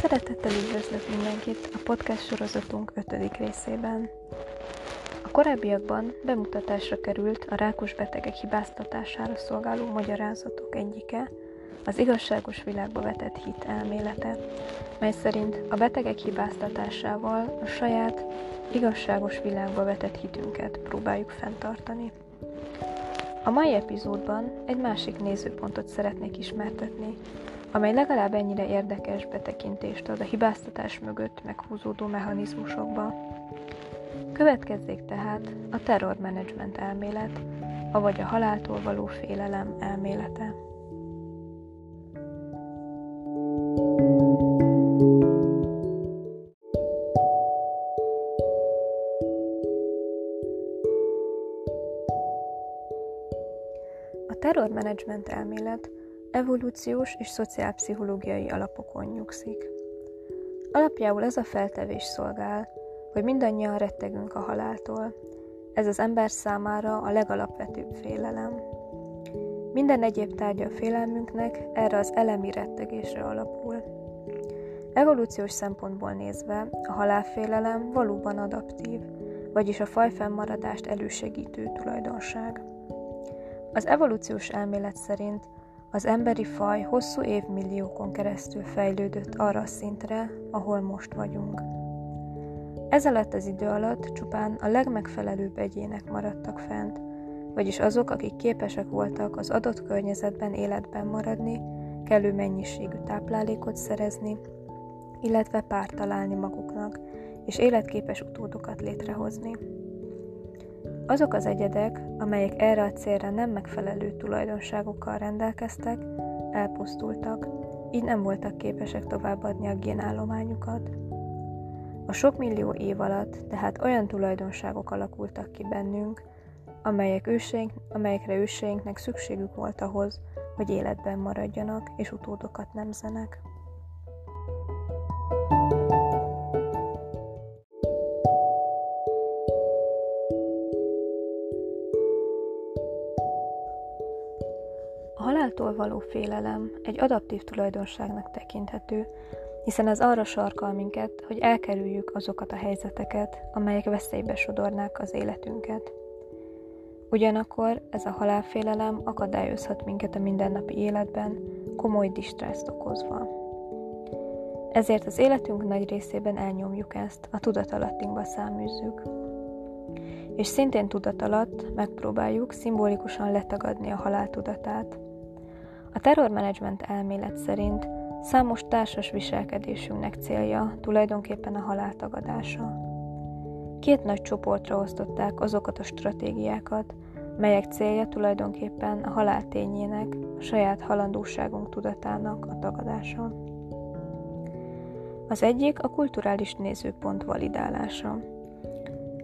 Szeretettel üdvözlök mindenkit a podcast sorozatunk ötödik részében. A korábbiakban bemutatásra került a rákos betegek hibáztatására szolgáló magyarázatok egyike, az igazságos világba vetett hit elmélete, mely szerint a betegek hibáztatásával a saját igazságos világba vetett hitünket próbáljuk fenntartani. A mai epizódban egy másik nézőpontot szeretnék ismertetni, amely legalább ennyire érdekes betekintést ad a hibáztatás mögött meghúzódó mechanizmusokba. Következzék tehát a terrormenedzsment elmélet, avagy a haláltól való félelem elmélete. A terrormenedzsment elmélet evolúciós és szociálpszichológiai alapokon nyugszik. Alapjául ez a feltevés szolgál, hogy mindannyian rettegünk a haláltól. Ez az ember számára a legalapvetőbb félelem. Minden egyéb tárgya a félelmünknek erre az elemi rettegésre alapul. Evolúciós szempontból nézve a halálfélelem valóban adaptív, vagyis a faj fennmaradást elősegítő tulajdonság. Az evolúciós elmélet szerint az emberi faj hosszú évmilliókon keresztül fejlődött arra a szintre, ahol most vagyunk. Ez alatt az idő alatt csupán a legmegfelelőbb egyének maradtak fent, vagyis azok, akik képesek voltak az adott környezetben életben maradni, kellő mennyiségű táplálékot szerezni, illetve párt találni maguknak, és életképes utódokat létrehozni. Azok az egyedek, amelyek erre a célra nem megfelelő tulajdonságokkal rendelkeztek, elpusztultak, így nem voltak képesek továbbadni a génállományukat. A sok millió év alatt tehát olyan tulajdonságok alakultak ki bennünk, amelyek őseink, amelyekre őseinknek szükségük volt ahhoz, hogy életben maradjanak és utódokat nemzenek. Haláltól való félelem egy adaptív tulajdonságnak tekinthető, hiszen ez arra sarkal minket, hogy elkerüljük azokat a helyzeteket, amelyek veszélybe sodornák az életünket. Ugyanakkor ez a halálfélelem akadályozhat minket a mindennapi életben, komoly distresszt okozva. Ezért az életünk nagy részében elnyomjuk ezt, a tudatalattinkba száműzzük. És szintén tudatalatt megpróbáljuk szimbolikusan letagadni a halál tudatát, a terrormenedzsment elmélet szerint számos társas viselkedésünknek célja tulajdonképpen a halál tagadása. Két nagy csoportra osztották azokat a stratégiákat, melyek célja tulajdonképpen a halál tényének, a saját halandóságunk tudatának a tagadása. Az egyik a kulturális nézőpont validálása.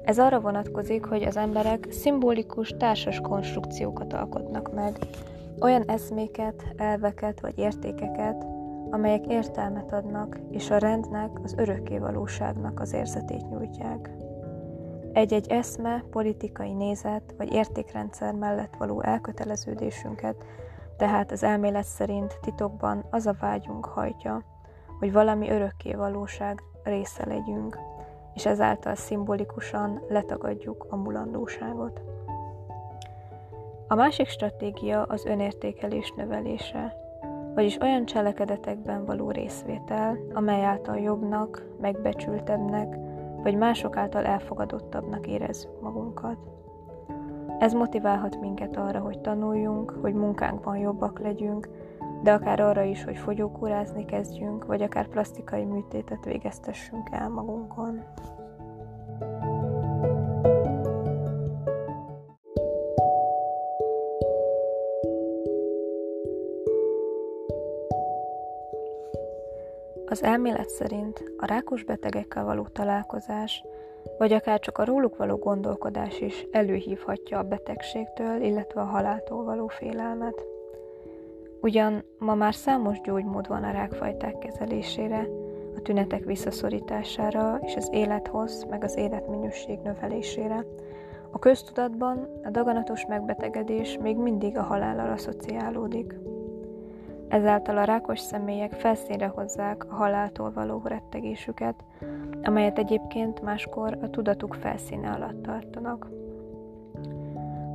Ez arra vonatkozik, hogy az emberek szimbolikus társas konstrukciókat alkotnak meg, olyan eszméket, elveket vagy értékeket, amelyek értelmet adnak, és a rendnek, az örökké valóságnak az érzetét nyújtják. Egy-egy eszme, politikai nézet vagy értékrendszer mellett való elköteleződésünket, tehát az elmélet szerint titokban az a vágyunk hajtja, hogy valami örökké valóság része legyünk, és ezáltal szimbolikusan letagadjuk a mulandóságot. A másik stratégia az önértékelés növelése, vagyis olyan cselekedetekben való részvétel, amely által jobbnak, megbecsültebbnek, vagy mások által elfogadottabbnak érezzük magunkat. Ez motiválhat minket arra, hogy tanuljunk, hogy munkánkban jobbak legyünk, de akár arra is, hogy fogyókúrázni kezdjünk, vagy akár plastikai műtétet végeztessünk el magunkon. Az elmélet szerint a rákos betegekkel való találkozás, vagy akár csak a róluk való gondolkodás is előhívhatja a betegségtől, illetve a haláltól való félelmet. Ugyan ma már számos gyógymód van a rákfajták kezelésére, a tünetek visszaszorítására és az élethossz meg az életminőség növelésére. A köztudatban a daganatos megbetegedés még mindig a halállal asszociálódik. Ezáltal a rákos személyek felszínre hozzák a haláltól való rettegésüket, amelyet egyébként máskor a tudatuk felszíne alatt tartanak.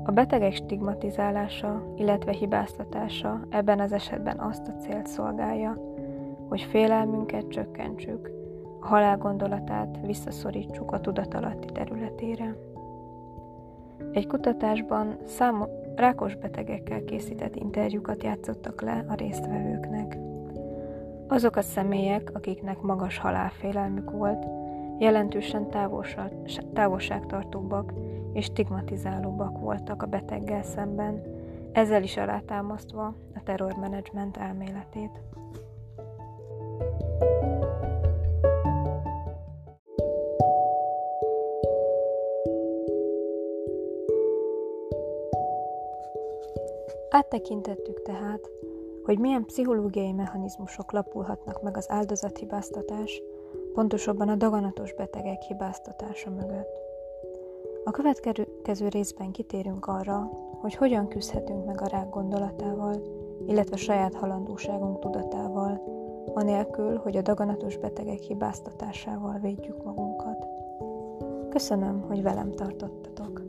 A betegek stigmatizálása, illetve hibáztatása ebben az esetben azt a célt szolgálja, hogy félelmünket csökkentsük, a halál gondolatát visszaszorítsuk a tudatalatti területére. Egy kutatásban számos rákos betegekkel készített interjúkat játszottak le a résztvevőknek. Azok a személyek, akiknek magas halálfélelmük volt, jelentősen távolságtartóbbak és stigmatizálóbbak voltak a beteggel szemben, ezzel is alátámasztva a terrormenedzsment elméletét. Áttekintettük tehát, hogy milyen pszichológiai mechanizmusok lapulhatnak meg az áldozathibáztatás, pontosabban a daganatos betegek hibáztatása mögött. A következő részben kitérünk arra, hogy hogyan küzdhetünk meg a rák gondolatával, illetve saját halandóságunk tudatával, anélkül, hogy a daganatos betegek hibáztatásával védjük magunkat. Köszönöm, hogy velem tartottatok!